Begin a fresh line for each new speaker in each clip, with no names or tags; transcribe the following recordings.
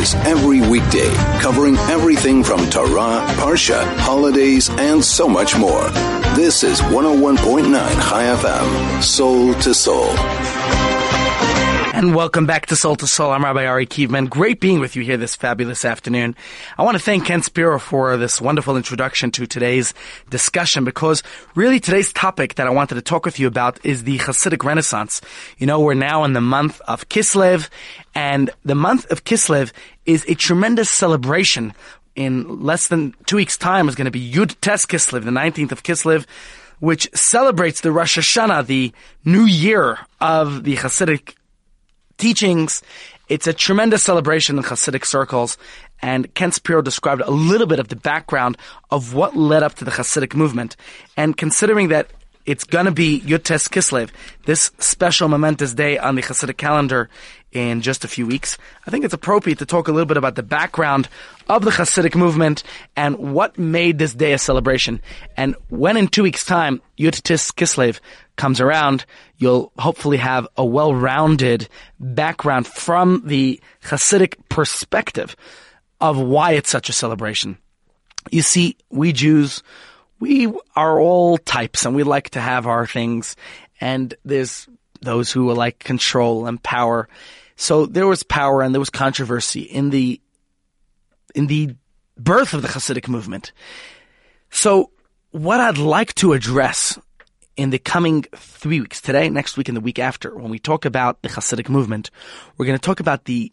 hours every weekday, covering everything from Torah, Parsha, holidays, and so much more. This is 101.9 Chai FM, Soul to Soul.
And welcome back to Soul to Soul. I'm Rabbi Ari Kievman. Great being with you here this fabulous afternoon. I want to thank Ken Spiro for this wonderful introduction to today's discussion because really today's topic that I wanted to talk with you about is the Hasidic Renaissance. You know, we're now in the month of Kislev and the month of Kislev is a tremendous celebration. In less than two weeks time is going to be Yud Tes Kislev, the 19th of Kislev, which celebrates the Rosh Hashanah, the new year of the Hasidic teachings. It's a tremendous celebration in Hasidic circles, and Ken Spiro described a little bit of the background of what led up to the Hasidic movement. And considering that it's going to be Yud Tes Kislev, this special momentous day on the Hasidic calendar in just a few weeks. I think it's appropriate to talk a little bit about the background of the Hasidic movement and what made this day a celebration. And when in two weeks' time Yud Tes Kislev comes around, you'll hopefully have a well-rounded background from the Hasidic perspective of why it's such a celebration. You see, we Jews, we are all types and we like to have our things and there's those who like control and power. So there was power and there was controversy in the in the birth of the Hasidic movement. So what I'd like to address in the coming three weeks, today, next week, and the week after, when we talk about the Hasidic movement, we're going to talk about the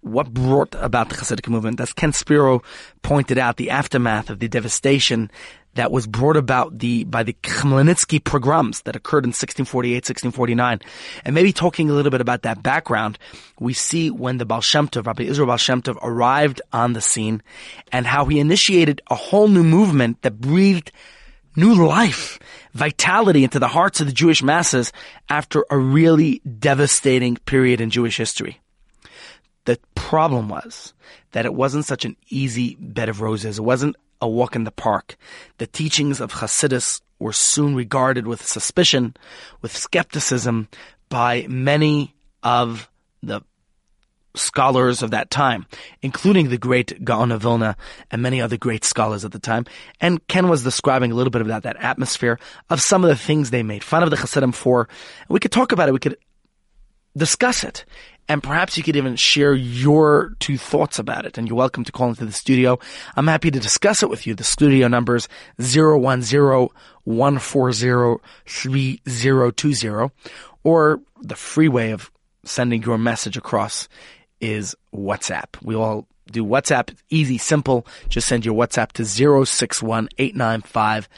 what brought about the Hasidic movement. As Ken Spiro pointed out, the aftermath of the devastation that was brought about the, by the Khmelnytsky pogroms that occurred in 1648, 1649. And maybe talking a little bit about that background, we see when the Baal Shem Tov, Rabbi Israel Baal Shem Tov arrived on the scene and how he initiated a whole new movement that breathed new life, vitality into the hearts of the Jewish masses after a really devastating period in Jewish history. The problem was that it wasn't such an easy bed of roses. It wasn't a walk in the park. The teachings of Hasidus were soon regarded with suspicion, with skepticism by many of the scholars of that time, including the great Gaon of Vilna and many other great scholars at the time. And Ken was describing a little bit about that atmosphere of some of the things they made fun of the Hasidim for. We could talk about it. We could discuss it. And perhaps you could even share your two thoughts about it. And you're welcome to call into the studio. I'm happy to discuss it with you. The studio number is 010-140-3020 or the free way of sending your message across is WhatsApp. We all do WhatsApp. It's easy, simple. Just send your WhatsApp to 061 895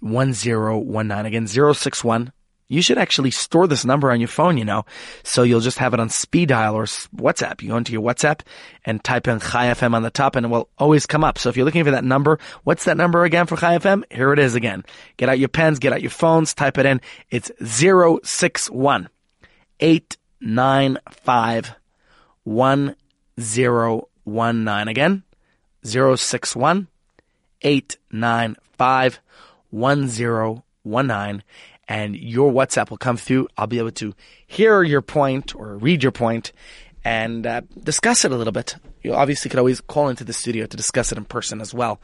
1019. Again, 061 you should actually store this number on your phone, you know, so you'll just have it on speed dial or WhatsApp. You go into your WhatsApp and type in Chai FM on the top and it will always come up. So if you're looking for that number, what's that number again for Chai FM? Here it is again. Get out your pens, get out your phones, type it in. It's 061 895 1019. Again, 061 895 1019 and your WhatsApp will come through. I'll be able to hear your point or read your point and uh, discuss it a little bit. You obviously could always call into the studio to discuss it in person as well.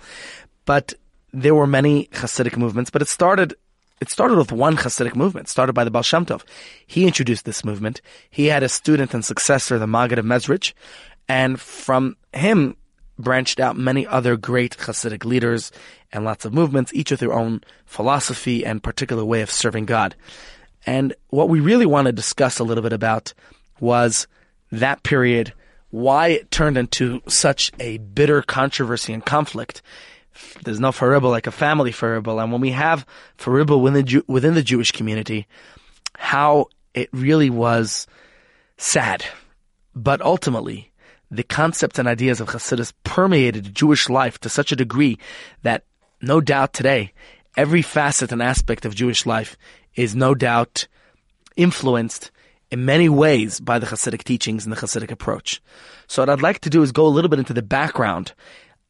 But there were many Hasidic movements, but it started it started with one Hasidic movement, started by the Baal Shem Tov. He introduced this movement. He had a student and successor, the Maggid of Mezrich, and from him branched out many other great Hasidic leaders and lots of movements, each with their own philosophy and particular way of serving God. And what we really want to discuss a little bit about was that period, why it turned into such a bitter controversy and conflict. There's no faribel like a family faribel. And when we have faribel within the, within the Jewish community, how it really was sad. But ultimately, the concepts and ideas of Hasidus permeated Jewish life to such a degree that no doubt today, every facet and aspect of Jewish life is no doubt influenced in many ways by the Hasidic teachings and the Hasidic approach. So what I'd like to do is go a little bit into the background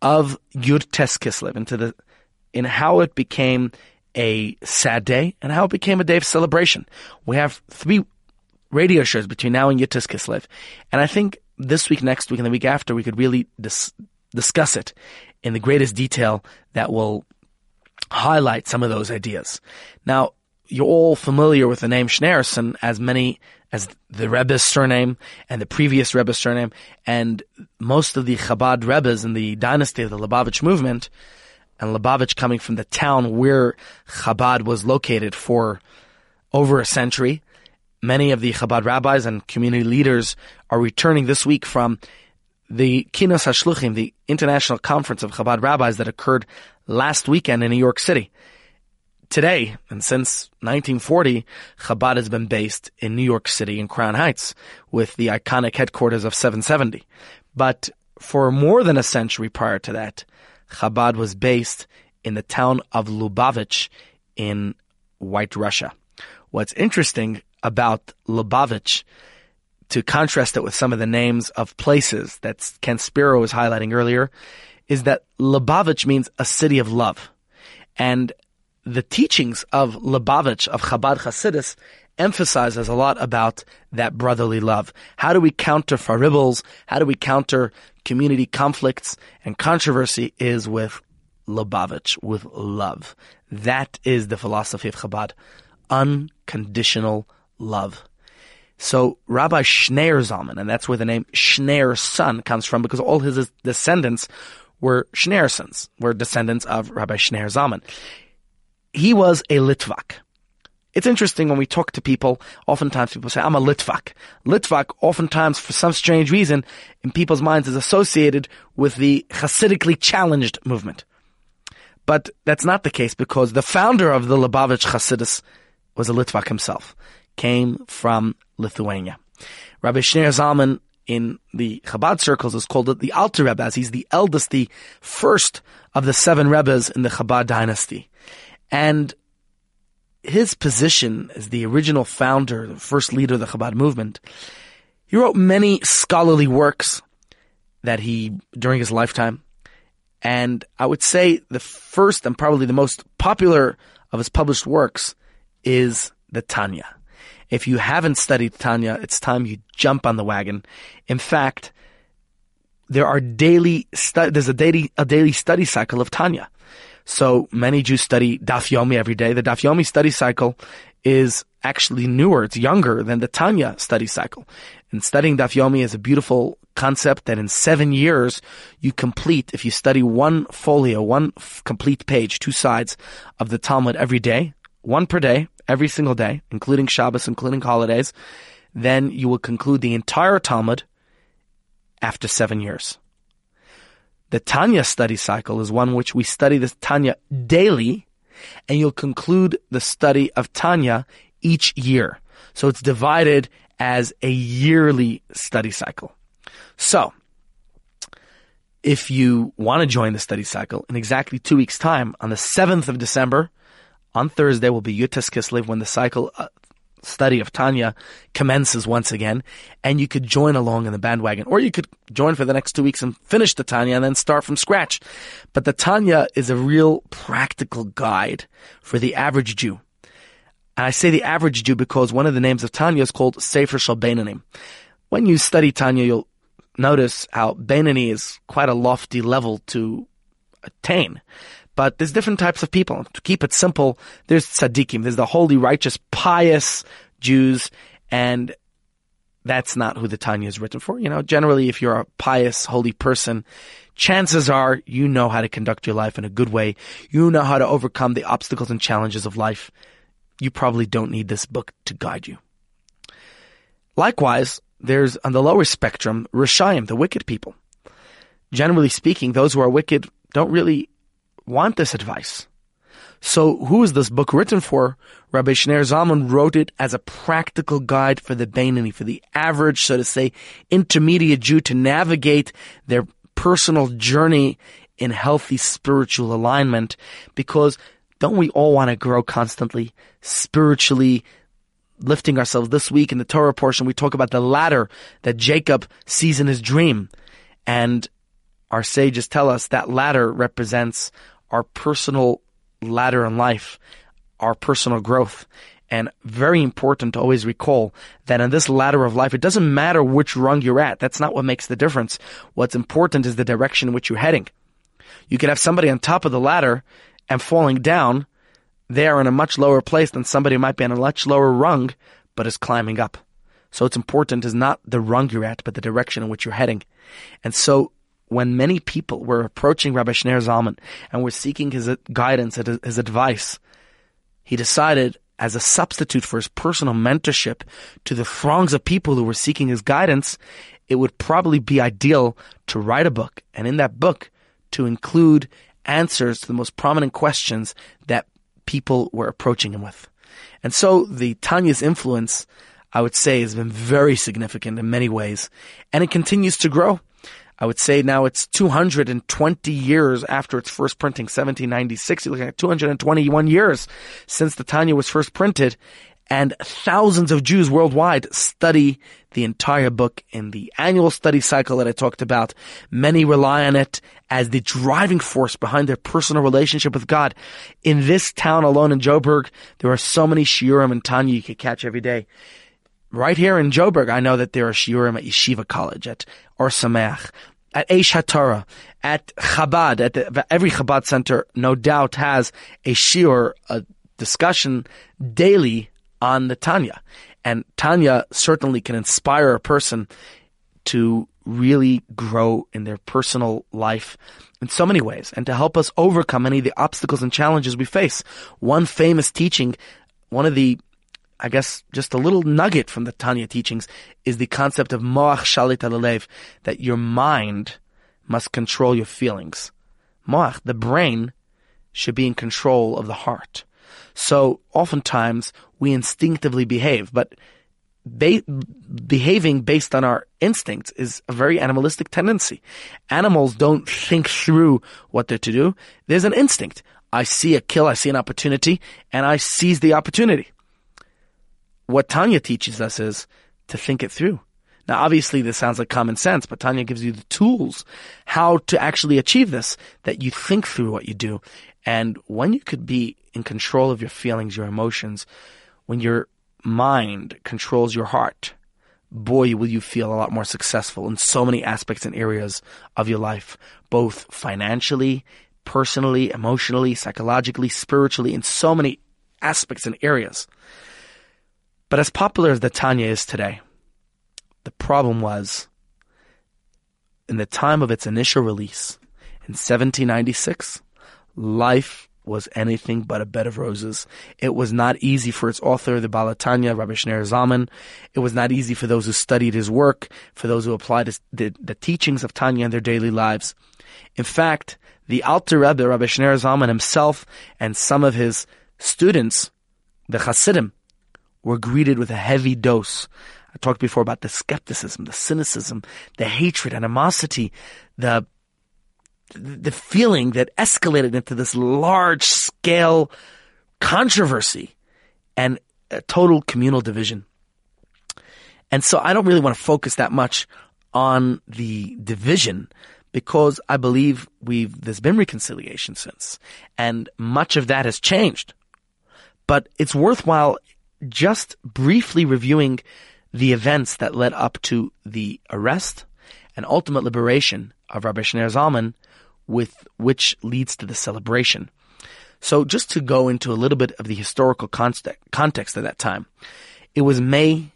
of Yud Tes Kislev, into the, in how it became a sad day and how it became a day of celebration. We have three radio shows between now and Yud Tes Kislev, and I think this week, next week, and the week after, we could really dis- discuss it in the greatest detail that will highlight some of those ideas. Now, you're all familiar with the name Schneerson as many as the Rebbe's surname and the previous Rebbe's surname, and most of the Chabad Rebbe's in the dynasty of the Lubavitch movement, and Lubavitch coming from the town where Chabad was located for over a century. Many of the Chabad rabbis and community leaders are returning this week from the Kinus HaShluchim, the international conference of Chabad rabbis that occurred last weekend in New York City. Today, and since 1940, Chabad has been based in New York City in Crown Heights with the iconic headquarters of 770. But for more than a century prior to that, Chabad was based in the town of Lubavitch in White Russia. What's interesting about Lubavitch, to contrast it with some of the names of places that Ken Spiro was highlighting earlier, is that Lubavitch means a city of love. And the teachings of Lubavitch, of Chabad Hasidus, emphasizes a lot about that brotherly love. How do we counter faribbles? How do we counter community conflicts and controversy is with Lubavitch, with love. That is the philosophy of Chabad. Unconditional love. So Rabbi Schneer Zalman, and that's where the name Schneer son comes from because all his descendants were Schneer sons, were descendants of Rabbi Schneer Zalman he was a Litvak. It's interesting when we talk to people, oftentimes people say, I'm a Litvak. Litvak, oftentimes, for some strange reason, in people's minds is associated with the Hasidically challenged movement. But that's not the case because the founder of the Lubavitch Hasidus was a Litvak himself, came from Lithuania. Rabbi Shneur Zalman in the Chabad circles is called the Alter Rebbe, as he's the eldest, the first of the seven Rebbes in the Chabad dynasty. And his position as the original founder, the first leader of the Chabad movement, he wrote many scholarly works that he, during his lifetime. And I would say the first and probably the most popular of his published works is the Tanya. If you haven't studied Tanya, it's time you jump on the wagon. In fact, there are daily stu- there's a daily a daily study cycle of Tanya. So many Jews study Daf Yomi every day. The Daf Yomi study cycle is actually newer. It's younger than the Tanya study cycle. And studying Daf Yomi is a beautiful concept that in seven years you complete, if you study one folio, one f- complete page, two sides of the Talmud every day, one per day, every single day, including Shabbos, including holidays, then you will conclude the entire Talmud after seven years. The Tanya study cycle is one which we study the Tanya daily, and you'll conclude the study of Tanya each year. So it's divided as a yearly study cycle. So, if you want to join the study cycle in exactly two weeks' time, on the 7th of December, on Thursday will be Yud Tes Kislev when the cycle uh, study of Tanya commences once again, and you could join along in the bandwagon, or you could join for the next two weeks and finish the Tanya and then start from scratch. But the Tanya is a real practical guide for the average Jew. And I say the average Jew because one of the names of Tanya is called Sefer Shel Beinonim. When you study Tanya, you'll notice how Beinoni is quite a lofty level to attain. But there's different types of people. To keep it simple, there's tzaddikim. There's the holy, righteous, pious Jews, and that's not who the Tanya is written for. You know, generally, if you're a pious, holy person, chances are you know how to conduct your life in a good way. You know how to overcome the obstacles and challenges of life. You probably don't need this book to guide you. Likewise, there's on the lower spectrum, Rishayim, the wicked people. Generally speaking, those who are wicked don't really want this advice. So who is this book written for? Rabbi Shneer Zalman wrote it as a practical guide for the Beinoni, for the average, so to say, intermediate Jew to navigate their personal journey in healthy spiritual alignment because don't we all want to grow constantly spiritually, lifting ourselves this week in the Torah portion, we talk about the ladder that Jacob sees in his dream. And our sages tell us that ladder represents our personal ladder in life, our personal growth. And very important to always recall that in this ladder of life, it doesn't matter which rung you're at. That's not what makes the difference. What's important is the direction in which you're heading. You could have somebody on top of the ladder and falling down. They are in a much lower place than somebody who might be on a much lower rung, but is climbing up. So it's important is not the rung you're at, but the direction in which you're heading. And so when many people were approaching Rabbi Schneur Zalman and were seeking his guidance, and his advice, he decided as a substitute for his personal mentorship to the throngs of people who were seeking his guidance, it would probably be ideal to write a book and in that book to include answers to the most prominent questions that people were approaching him with. And so the Tanya's influence, I would say, has been very significant in many ways, and it continues to grow. I would say now it's 220 years after its first printing, 1796. You're looking at 221 years since the Tanya was first printed, and thousands of Jews worldwide study the entire book in the annual study cycle that I talked about. Many rely on it as the driving force behind their personal relationship with God. In this town alone in Joburg, there are so many shiurim and Tanya you could catch every day. Right here in Joburg, I know that there are shiurim at Yeshiva College, at Or Sameach, at Aish HaTorah, at Chabad, at the, every Chabad center, no doubt has a shiur, a discussion daily on the Tanya. And Tanya certainly can inspire a person to really grow in their personal life in so many ways and to help us overcome any of the obstacles and challenges we face. One famous teaching, one of the I guess just a little nugget from the Tanya teachings is the concept of moach shalit alalev, that your mind must control your feelings. Moach, the brain, should be in control of the heart. So oftentimes we instinctively behave, but be- behaving based on our instincts is a very animalistic tendency. Animals don't think through what they're to do. There's an instinct. I see a kill, I see an opportunity, and I seize the opportunity what Tanya teaches us is to think it through. Now, obviously, this sounds like common sense, but Tanya gives you the tools how to actually achieve this, that you think through what you do. And when you could be in control of your feelings, your emotions, when your mind controls your heart, boy, will you feel a lot more successful in so many aspects and areas of your life, both financially, personally, emotionally, psychologically, spiritually, in so many aspects and areas. But as popular as the Tanya is today, the problem was in the time of its initial release in 1796, life was anything but a bed of roses. It was not easy for its author, the Baal HaTanya, Rabbi Schneur Zalman. It was not easy for those who studied his work, for those who applied his, the, the teachings of Tanya in their daily lives. In fact, the Alter Rebbe, Rabbi Schneur Zalman himself, and some of his students, the Hasidim, were greeted with a heavy dose. I talked before about the skepticism, the cynicism, the hatred, animosity, the the feeling that escalated into this large scale controversy and a total communal division. And so I don't really want to focus that much on the division because I believe we've there's been reconciliation since and much of that has changed. But it's worthwhile just briefly reviewing the events that led up to the arrest and ultimate liberation of Rabbi Schneur Zalman, with which leads to the celebration. So just to go into a little bit of the historical context, context at that time, it was May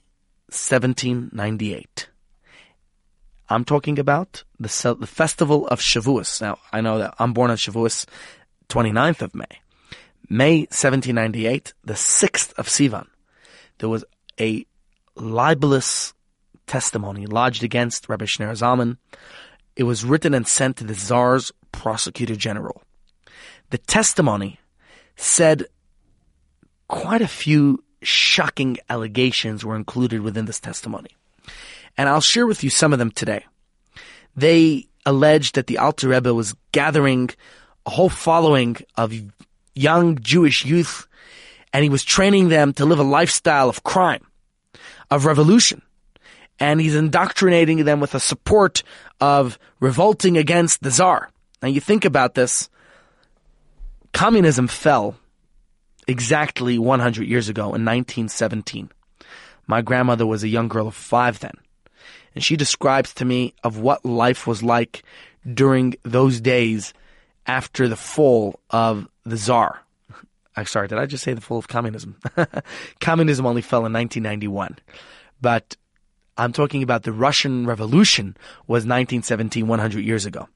1798. I'm talking about the, the festival of Shavuos. Now, I know that I'm born on Shavuos, 29th of May. May 1798, the 6th of Sivan there was a libelous testimony lodged against Rabbi Schneur Zalman. It was written and sent to the Tsar's prosecutor general. The testimony said quite a few shocking allegations were included within this testimony. And I'll share with you some of them today. They alleged that the Alter Rebbe was gathering a whole following of young Jewish youth and he was training them to live a lifestyle of crime, of revolution. And he's indoctrinating them with a support of revolting against the Tsar. Now you think about this, communism fell exactly 100 years ago in 1917. My grandmother was a young girl of five then. And she describes to me of what life was like during those days after the fall of the Tsar. I'm sorry, did I just say the fall of communism? communism only fell in 1991. But I'm talking about the Russian Revolution was 1917, 100 years ago.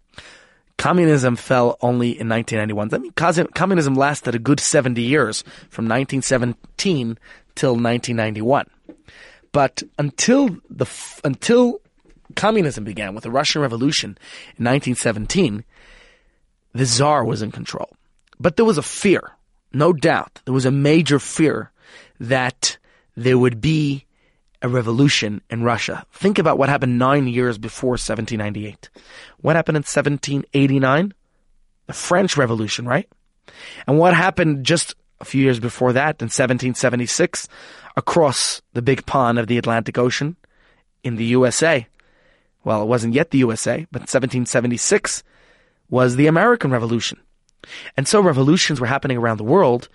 Communism fell only in 1991. I mean, communism lasted a good 70 years from 1917 till 1991. But until the until communism began with the Russian Revolution in 1917, the Tsar was in control. But there was a fear, no doubt, there was a major fear that there would be a revolution in Russia. Think about what happened nine years before 1798. What happened in 1789? The French Revolution, right? And what happened just a few years before that in 1776 across the big pond of the Atlantic Ocean in the USA? Well, it wasn't yet the USA, but 1776 was the American Revolution. And so revolutions were happening around the world,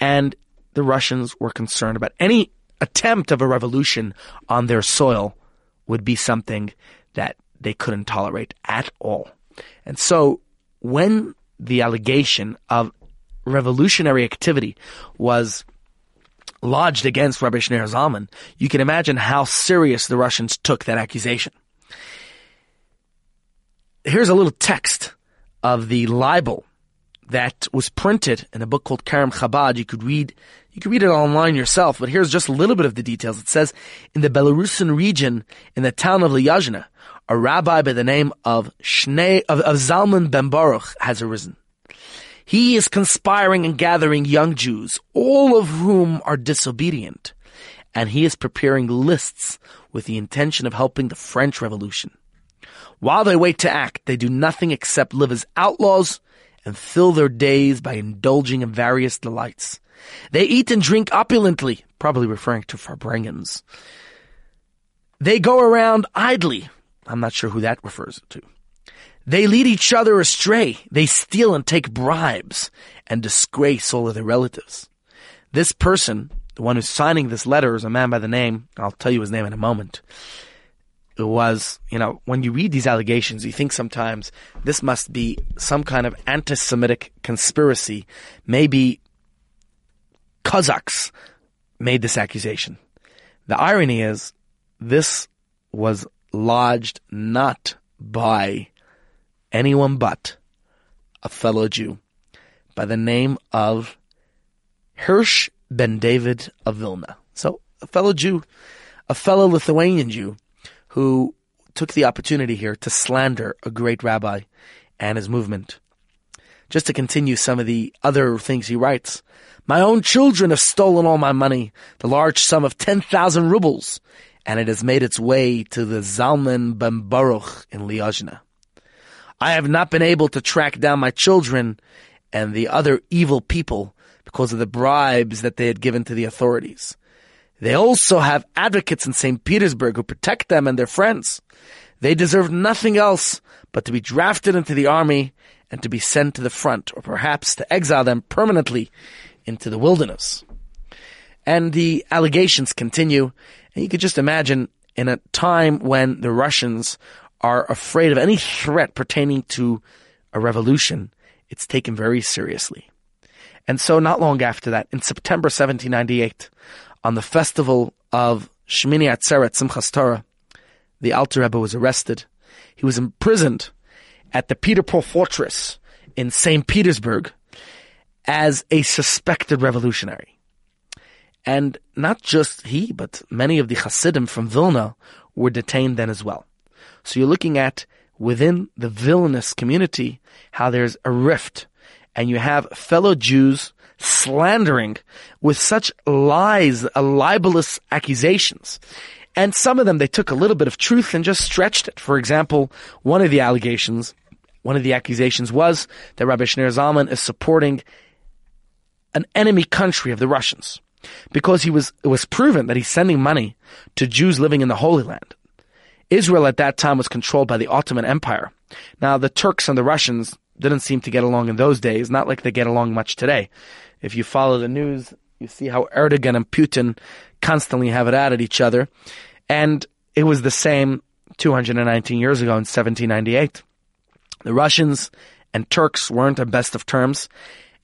and the Russians were concerned about any attempt of a revolution on their soil would be something that they couldn't tolerate at all. And so when the allegation of revolutionary activity was lodged against Rabbi Shneur Zalman, you can imagine how serious the Russians took that accusation. Here's a little text of the libel that was printed in a book called Kerem Chabad. You could read you could read it online yourself, but here's just a little bit of the details. It says, in the Belarusian region, in the town of Lyazhna, a rabbi by the name of Shnei, of, of Zalman ben Baruch has arisen. He is conspiring and gathering young Jews, all of whom are disobedient, and he is preparing lists with the intention of helping the French Revolution. While they wait to act, they do nothing except live as outlaws and fill their days by indulging in various delights. They eat and drink opulently, probably referring to Farbrengens. They go around idly. I'm not sure who that refers to. They lead each other astray. They steal and take bribes and disgrace all of their relatives. This person, the one who's signing this letter, is a man by the name, I'll tell you his name in a moment. Was, you know, when you read these allegations, you think sometimes this must be some kind of anti Semitic conspiracy, maybe Cossacks made this accusation. The irony is, this was lodged not by anyone but a fellow Jew by the name of Hirsch ben David of Vilna. So, a fellow Jew, a fellow Lithuanian Jew, who took the opportunity here to slander a great rabbi and his movement. Just to continue some of the other things he writes, my own children have stolen all my money, the large sum of 10,000 rubles, and it has made its way to the Zalman Ben Baruch in Lyazhna. I have not been able to track down my children and the other evil people because of the bribes that they had given to the authorities. They also have advocates in St. Petersburg who protect them and their friends. They deserve nothing else but to be drafted into the army and to be sent to the front, or perhaps to exile them permanently into the wilderness. And the allegations continue, and you could just imagine in a time when the Russians are afraid of any threat pertaining to a revolution, it's taken very seriously. And so not long after that, in September 1798, on the festival of Shmini Atzeret Simchas Torah, the Alter Rebbe was arrested. He was imprisoned at the Peter Paul Fortress in St. Petersburg as a suspected revolutionary. And not just he, but many of the Hasidim from Vilna were detained then as well. So you're looking at within the Vilnius community how there's a rift and you have fellow Jews slandering with such lies, uh, libelous accusations. And some of them, they took a little bit of truth and just stretched it. For example, one of the allegations, one of the accusations was that Rabbi Shneur Zalman is supporting an enemy country of the Russians because he was, it was proven that he's sending money to Jews living in the Holy Land. Israel at that time was controlled by the Ottoman Empire. Now the Turks and the Russians didn't seem to get along in those days, not like they get along much today. If you follow the news, you see how Erdogan and Putin constantly have it out at each other. And it was the same 219 years ago in 1798. The Russians and Turks weren't on best of terms.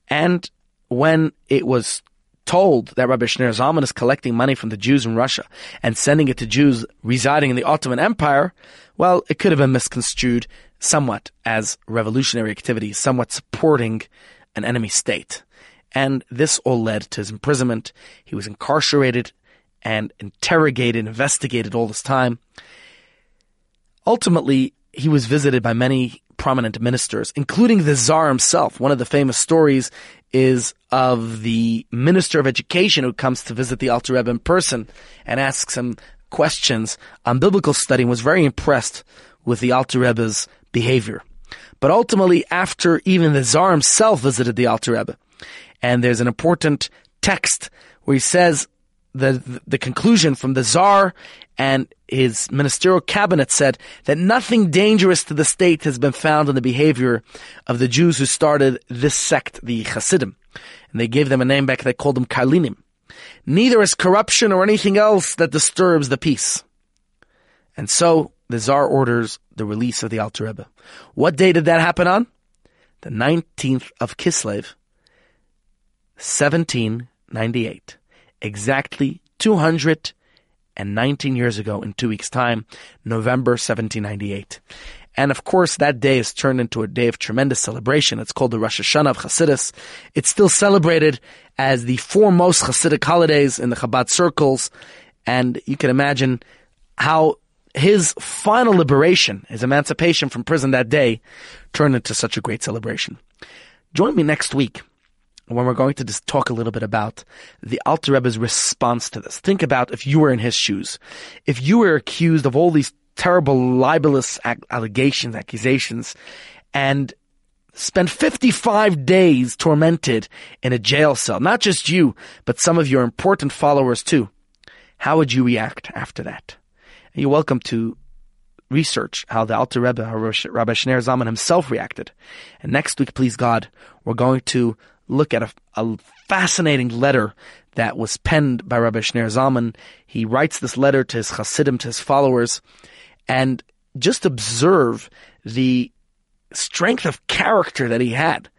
And when it was told that Rabbi Shneur Zalman is collecting money from the Jews in Russia and sending it to Jews residing in the Ottoman Empire, well, it could have been misconstrued somewhat as revolutionary activity, somewhat supporting an enemy state. And this all led to his imprisonment. He was incarcerated and interrogated, investigated all this time. Ultimately, he was visited by many prominent ministers, including the Tsar himself. One of the famous stories is of the Minister of Education who comes to visit the Alter Rebbe in person and asks him questions on biblical study and was very impressed with the Alter Rebbe's behavior. But ultimately, after even the Tsar himself visited the Alter Rebbe, and there's an important text where he says the the conclusion from the czar and his ministerial cabinet said that nothing dangerous to the state has been found in the behavior of the Jews who started this sect, the Hasidim. And they gave them a name back, they called them Karlinim. Neither is corruption or anything else that disturbs the peace. And so the Tsar orders the release of the Alter Rebbe. What day did that happen on? The 19th of Kislev, 1798. Exactly 200 and 19 years ago in two weeks' time, November 1798. And of course, that day is turned into a day of tremendous celebration. It's called the Rosh Hashanah of Hasidus. It's still celebrated as the foremost Hasidic holidays in the Chabad circles. And you can imagine how his final liberation, his emancipation from prison that day, turned into such a great celebration. Join me next week when we're going to just talk a little bit about the Alter Rebbe's response to this. Think about if you were in his shoes. If you were accused of all these terrible libelous allegations, accusations, and spent 55 days tormented in a jail cell. Not just you, but some of your important followers too. How would you react after that? And you're welcome to research how the Alter Rebbe, Rabbi Shneur Zalman himself reacted. And next week, please God, we're going to look at a, a fascinating letter that was penned by Rabbi Shneur Zalman. He writes this letter to his Hasidim, to his followers, and just observe the strength of character that he had.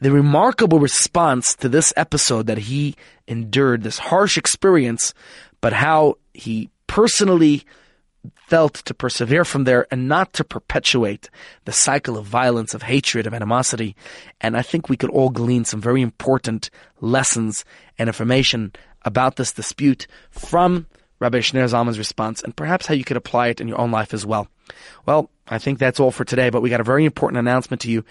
The remarkable response to this episode that he endured, this harsh experience, but how he personally felt to persevere from there and not to perpetuate the cycle of violence, of hatred, of animosity. And I think we could all glean some very important lessons and information about this dispute from Rabbi Shneur Zalman's response and perhaps how you could apply it in your own life as well. Well, I think that's all for today, but we got a very important announcement to you